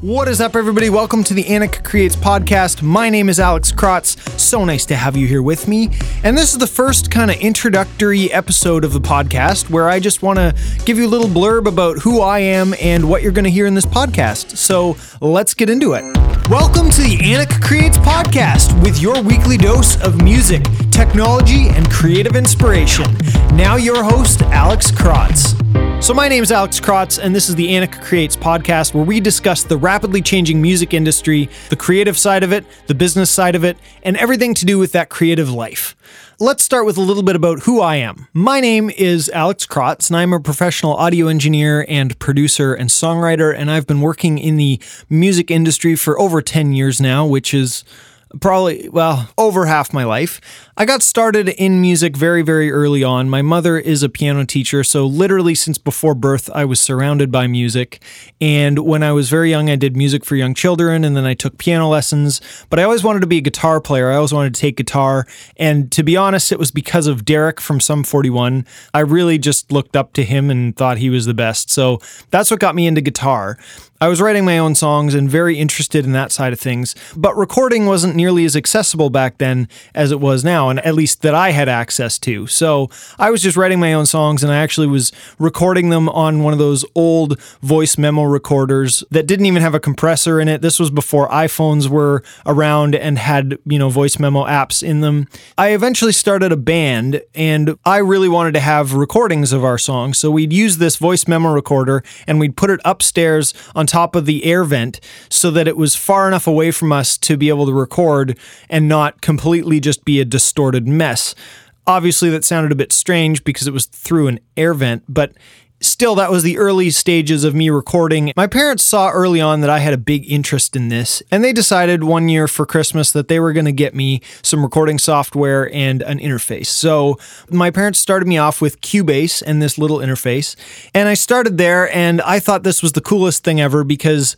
What is up, everybody? Welcome to the Anik Creates podcast. My name is Alex Krotz. So nice to have you here with me. And this is the first kind of introductory episode of the podcast where I just want to give you a little blurb about who I am and what you're going to hear in this podcast. So let's get into it. Welcome to the Anik Creates podcast with your weekly dose of music, technology, and creative inspiration. Now, your host, Alex Krotz. So, my name is Alex Krotz, and this is the Anik Creates podcast where we discuss the rapidly changing music industry, the creative side of it, the business side of it, and everything to do with that creative life. Let's start with a little bit about who I am. My name is Alex Krotz, and I'm a professional audio engineer and producer and songwriter, and I've been working in the music industry for over 10 years now, which is probably, well, over half my life. I got started in music very, very early on. My mother is a piano teacher, so literally since before birth, I was surrounded by music. And when I was very young, I did music for young children, and then I took piano lessons. But I always wanted to be a guitar player. I always wanted to take guitar. And to be honest, it was because of Deryck from Sum 41. I really just looked up to him and thought he was the best. So that's what got me into guitar. I was writing my own songs and very interested in that side of things, but recording wasn't nearly as accessible back then as it was now, and at least that I had access to. So I was just writing my own songs, and I actually was recording them on one of those old voice memo recorders that didn't even have a compressor in it. This was before iPhones were around and had, you know, voice memo apps in them. I eventually started a band, and I really wanted to have recordings of our songs. So we'd use this voice memo recorder and we'd put it upstairs on top of the air vent so that it was far enough away from us to be able to record and not completely just be a distorted mess. Obviously, that sounded a bit strange because it was through an air vent, but still, that was the early stages of me recording. My parents saw early on that I had a big interest in this, and they decided one year for Christmas that they were going to get me some recording software and an interface. So my parents started me off with Cubase and this little interface, and I started there, and I thought this was the coolest thing ever because.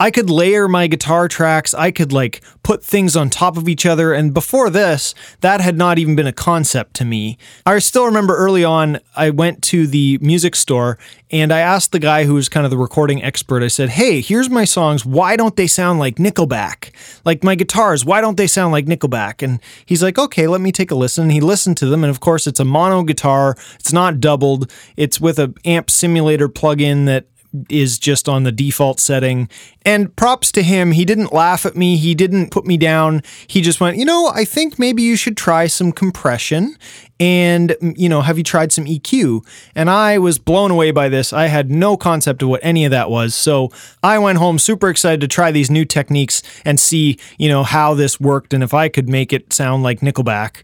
I could layer my guitar tracks. I could like put things on top of each other. And before this, that had not even been a concept to me. I still remember early on, I went to the music store and I asked the guy who was kind of the recording expert, I said, Hey, here's my songs. Why don't they sound like Nickelback? Like my guitars, why don't they sound like Nickelback? And he's like, Okay, let me take a listen. And he listened to them. And of course, it's a mono guitar, it's not doubled, it's with a amp simulator plug in that is just on the default setting. And props to him, he didn't laugh at me, he didn't put me down. He just went, "You know, I think maybe you should try some compression and, you know, have you tried some EQ?" And I was blown away by this. I had no concept of what any of that was. So, I went home super excited to try these new techniques and see, you know, how this worked and if I could make it sound like Nickelback.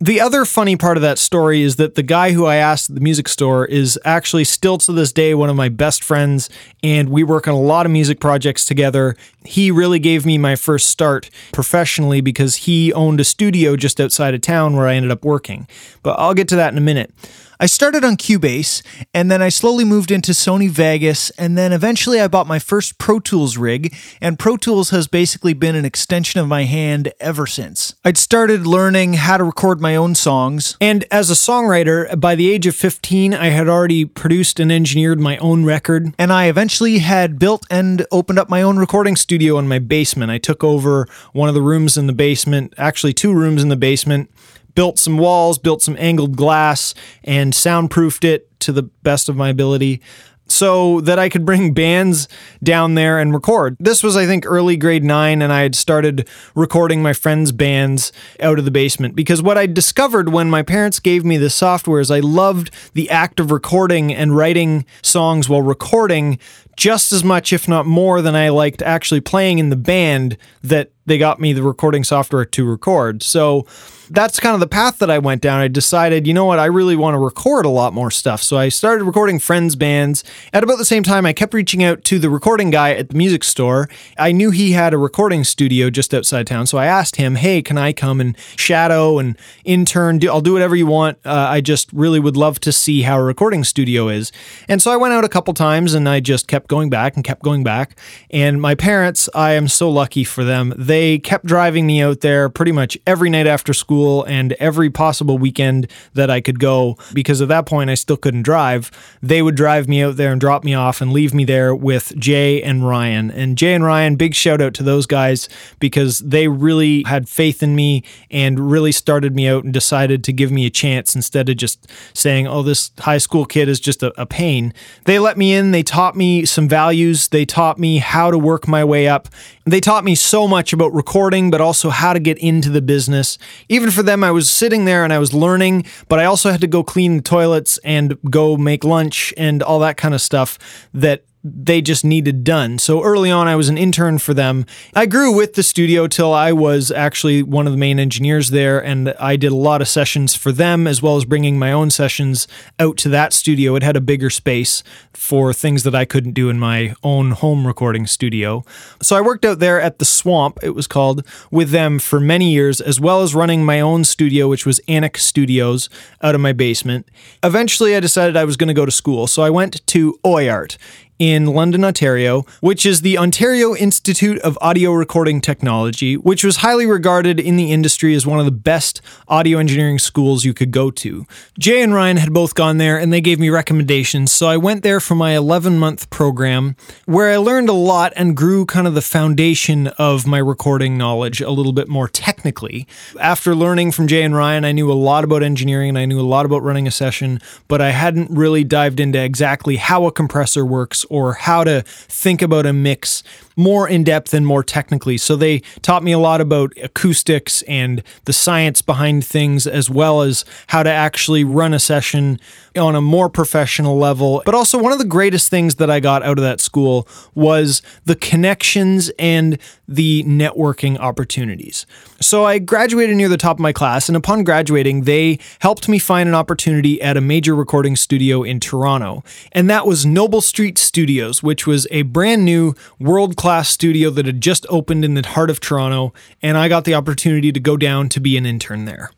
The other funny part of that story is that the guy who I asked at the music store is actually still to this day one of my best friends, and we work on a lot of music projects together. He really gave me my first start professionally because he owned a studio just outside of town where I ended up working. But I'll get to that in a minute. I started on Cubase, and then I slowly moved into Sony Vegas, and then eventually I bought my first Pro Tools rig, and Pro Tools has basically been an extension of my hand ever since. I'd started learning how to record my own songs, and as a songwriter, by the age of 15, I had already produced and engineered my own record, and I eventually had built and opened up my own recording studio in my basement. I took over one of the rooms in the basement, actually, two rooms in the basement built some walls, built some angled glass, and soundproofed it to the best of my ability so that I could bring bands down there and record. This was, I think, early grade nine, and I had started recording my friends' bands out of the basement because what I discovered when my parents gave me the software is I loved the act of recording and writing songs while recording just as much, if not more, than I liked actually playing in the band that they got me the recording software to record. So that's kind of the path that I went down. I decided, you know what, I really want to record a lot more stuff. So I started recording friends' bands. At about the same time, I kept reaching out to the recording guy at the music store. I knew he had a recording studio just outside town. So I asked him, hey, can I come and shadow and intern? I'll do whatever you want. Uh, I just really would love to see how a recording studio is. And so I went out a couple times and I just kept going back and kept going back. And my parents, I am so lucky for them. They they kept driving me out there pretty much every night after school and every possible weekend that I could go because at that point I still couldn't drive. They would drive me out there and drop me off and leave me there with Jay and Ryan. And Jay and Ryan, big shout out to those guys because they really had faith in me and really started me out and decided to give me a chance instead of just saying, oh, this high school kid is just a, a pain. They let me in, they taught me some values, they taught me how to work my way up. They taught me so much about recording, but also how to get into the business. Even for them, I was sitting there and I was learning, but I also had to go clean the toilets and go make lunch and all that kind of stuff that they just needed done. So early on, I was an intern for them. I grew with the studio till I was actually one of the main engineers there, and I did a lot of sessions for them as well as bringing my own sessions out to that studio. It had a bigger space for things that I couldn't do in my own home recording studio. So I worked out there at the Swamp, it was called, with them for many years, as well as running my own studio, which was Anik Studios, out of my basement. Eventually, I decided I was going to go to school, so I went to OIART in London, Ontario, which is the Ontario Institute of Audio Recording Technology, which was highly regarded in the industry as one of the best audio engineering schools you could go to. Jay and Ryan had both gone there and they gave me recommendations, so I went there for my 11 month program where I learned a lot and grew kind of the foundation of my recording knowledge a little bit more technically. After learning from Jay and Ryan, I knew a lot about engineering and I knew a lot about running a session, but I hadn't really dived into exactly how a compressor works or how to think about a mix more in depth and more technically. So they taught me a lot about acoustics and the science behind things, as well as how to actually run a session on a more professional level. But also, one of the greatest things that I got out of that school was the connections and the networking opportunities. So I graduated near the top of my class, and upon graduating, they helped me find an opportunity at a major recording studio in Toronto. And that was Noble Street Studios, which was a brand new world class studio that had just opened in the heart of Toronto, and I got the opportunity to go down to be an intern there.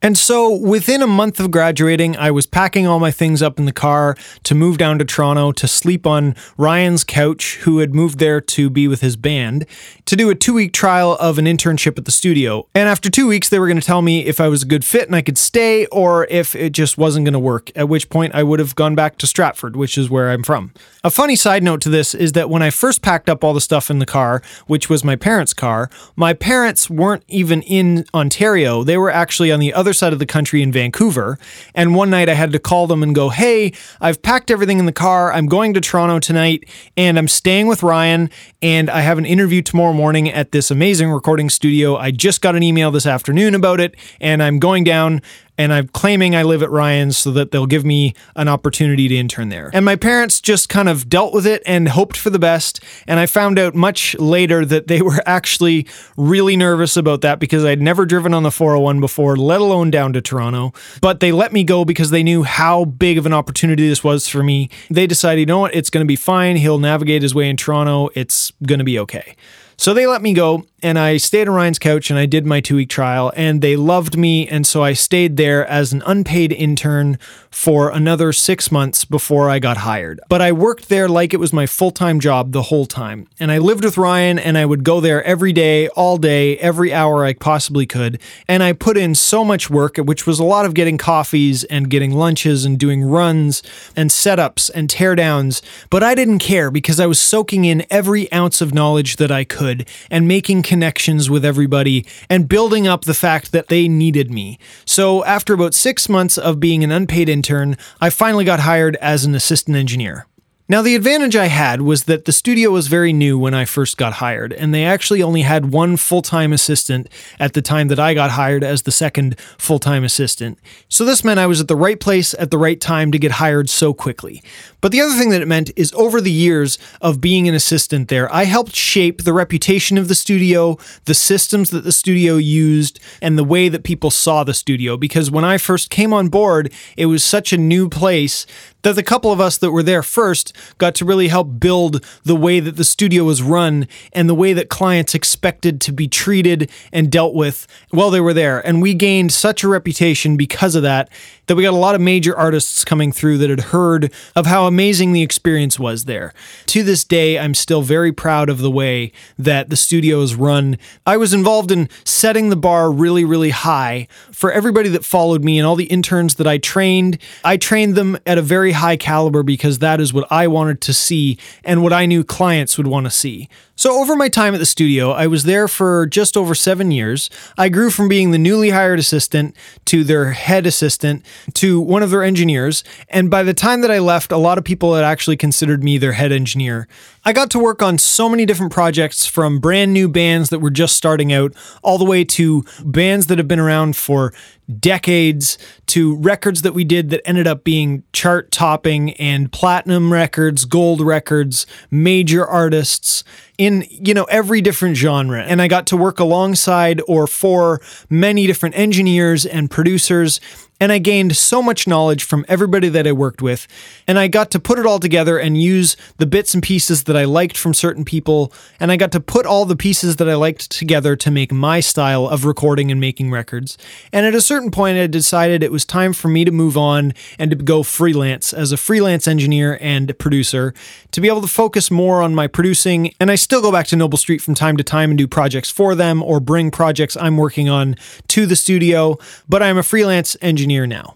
And so within a month of graduating, I was packing all my things up in the car to move down to Toronto to sleep on Ryan's couch, who had moved there to be with his band, to do a two week trial of an internship at the studio. And after two weeks, they were going to tell me if I was a good fit and I could stay, or if it just wasn't going to work, at which point I would have gone back to Stratford, which is where I'm from. A funny side note to this is that when I first packed up all the stuff in the car, which was my parents' car, my parents weren't even in Ontario. They were actually on the other side of the country in Vancouver. And one night I had to call them and go, Hey, I've packed everything in the car. I'm going to Toronto tonight and I'm staying with Ryan and I have an interview tomorrow morning at this amazing recording studio. I just got an email this afternoon about it and I'm going down and I'm claiming I live at Ryan's so that they'll give me an opportunity to intern there. And my parents just kind of dealt with it and hoped for the best. And I found out much later that they were actually really nervous about that because I'd never driven on the 401 before, let alone down to Toronto. But they let me go because they knew how big of an opportunity this was for me. They decided, you know what, it's going to be fine. He'll navigate his way in Toronto. It's going to be okay. So they let me go and I stayed on Ryan's couch and I did my two week trial and they loved me. And so I stayed there as an unpaid intern for another six months before I got hired. But I worked there like it was my full time job the whole time. And I lived with Ryan and I would go there every day, all day, every hour I possibly could. And I put in so much work, which was a lot of getting coffees and getting lunches and doing runs and setups and teardowns. But I didn't care because I was soaking in every ounce of knowledge that I could and making connections with everybody and building up the fact that they needed me. So, after about six months of being an unpaid intern, I finally got hired as an assistant engineer. Now, the advantage I had was that the studio was very new when I first got hired, and they actually only had one full time assistant at the time that I got hired as the second full time assistant. So, this meant I was at the right place at the right time to get hired so quickly. But the other thing that it meant is over the years of being an assistant there, I helped shape the reputation of the studio, the systems that the studio used, and the way that people saw the studio. Because when I first came on board, it was such a new place that the couple of us that were there first got to really help build the way that the studio was run and the way that clients expected to be treated and dealt with while they were there. And we gained such a reputation because of that that we got a lot of major artists coming through that had heard of how amazing the experience was there. To this day, I'm still very proud of the way that the studio is run. I was involved in setting the bar really, really high for everybody that followed me and all the interns that I trained. I trained them at a very high caliber because that is what I wanted to see and what I knew clients would want to see. So, over my time at the studio, I was there for just over seven years. I grew from being the newly hired assistant to their head assistant to one of their engineers. And by the time that I left, a lot of people had actually considered me their head engineer. I got to work on so many different projects from brand new bands that were just starting out, all the way to bands that have been around for decades, to records that we did that ended up being chart topping and platinum records, gold records, major artists in you know every different genre. And i got to work alongside or for many different engineers and producers and I gained so much knowledge from everybody that I worked with. And I got to put it all together and use the bits and pieces that I liked from certain people. And I got to put all the pieces that I liked together to make my style of recording and making records. And at a certain point, I decided it was time for me to move on and to go freelance as a freelance engineer and producer to be able to focus more on my producing. And I still go back to Noble Street from time to time and do projects for them or bring projects I'm working on to the studio. But I'm a freelance engineer engineer now.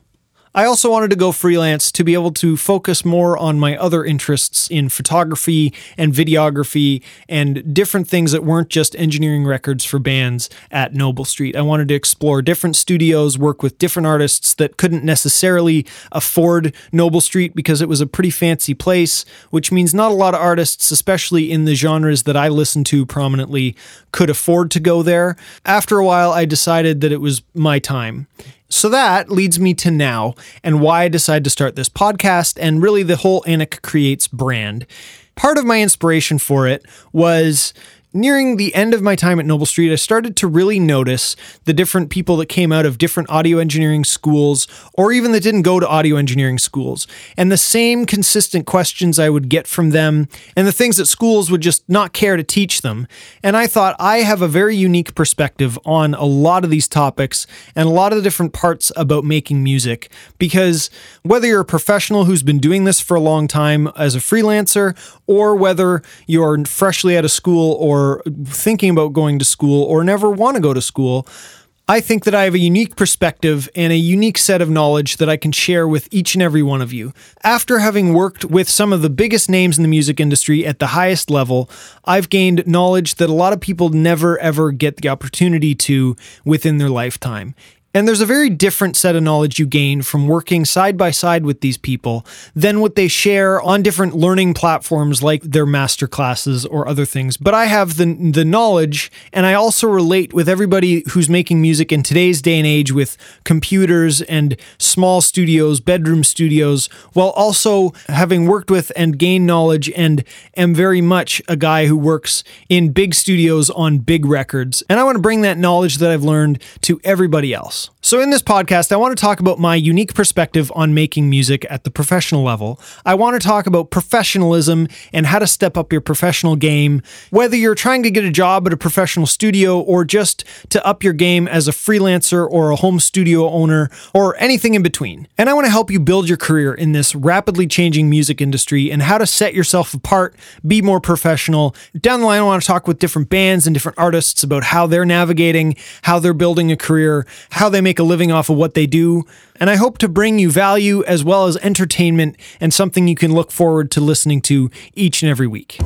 I also wanted to go freelance to be able to focus more on my other interests in photography and videography and different things that weren't just engineering records for bands at Noble Street. I wanted to explore different studios, work with different artists that couldn't necessarily afford Noble Street because it was a pretty fancy place, which means not a lot of artists, especially in the genres that I listen to prominently, could afford to go there. After a while, I decided that it was my time. So that leads me to now and why I decided to start this podcast and really the whole Anik Creates brand. Part of my inspiration for it was nearing the end of my time at Noble Street, I started to really notice the different people that came out of different audio engineering schools, or even that didn't go to audio engineering schools, and the same consistent questions I would get from them, and the things that schools would just not care to teach them. And I thought I have a very unique perspective on a lot of these topics and a lot of the different parts about making music, because whether you're a professional who's been doing this for a long time as a freelancer, or whether you're freshly out of school or thinking about going to school or never want to go to school, I think that I have a unique perspective and a unique set of knowledge that I can share with each and every one of you. After having worked with some of the biggest names in the music industry at the highest level, I've gained knowledge that a lot of people never ever get the opportunity to within their lifetime. And there's a very different set of knowledge you gain from working side by side with these people than what they share on different learning platforms like their master classes or other things. But I have the, the knowledge and I also relate with everybody who's making music in today's day and age with computers and small studios, bedroom studios, while also having worked with and gained knowledge and am very much a guy who works in big studios on big records. And I want to bring that knowledge that I've learned to everybody else. So, in this podcast, I want to talk about my unique perspective on making music at the professional level. I want to talk about professionalism and how to step up your professional game, whether you're trying to get a job at a professional studio or just to up your game as a freelancer or a home studio owner or anything in between. And I want to help you build your career in this rapidly changing music industry and how to set yourself apart, be more professional. Down the line, I want to talk with different bands and different artists about how they're navigating, how they're building a career, how they make a living off of what they do. And I hope to bring you value as well as entertainment and something you can look forward to listening to each and every week.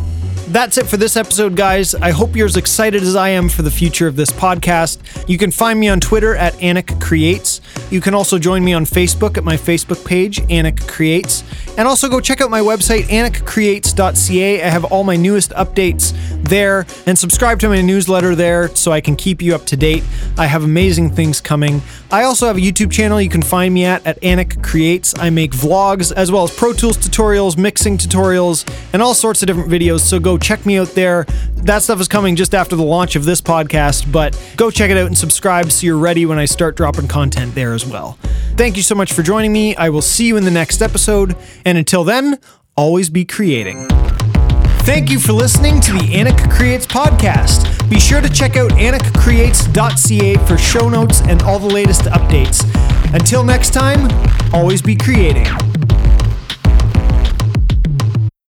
That's it for this episode, guys. I hope you're as excited as I am for the future of this podcast. You can find me on Twitter at Anik Creates. You can also join me on Facebook at my Facebook page, Anik Creates. And also go check out my website, anikcreates.ca. I have all my newest updates there. And subscribe to my newsletter there so I can keep you up to date. I have amazing things coming. I also have a YouTube channel you can find me at at Anik Creates. I make vlogs as well as Pro Tools tutorials, mixing tutorials, and all sorts of different videos. So go check me out there. That stuff is coming just after the launch of this podcast, but go check it out and subscribe so you're ready when I start dropping content there as well. Thank you so much for joining me. I will see you in the next episode. And until then, always be creating. Thank you for listening to the Anik Creates podcast. Be sure to check out anikcreates.ca for show notes and all the latest updates. Until next time, always be creating.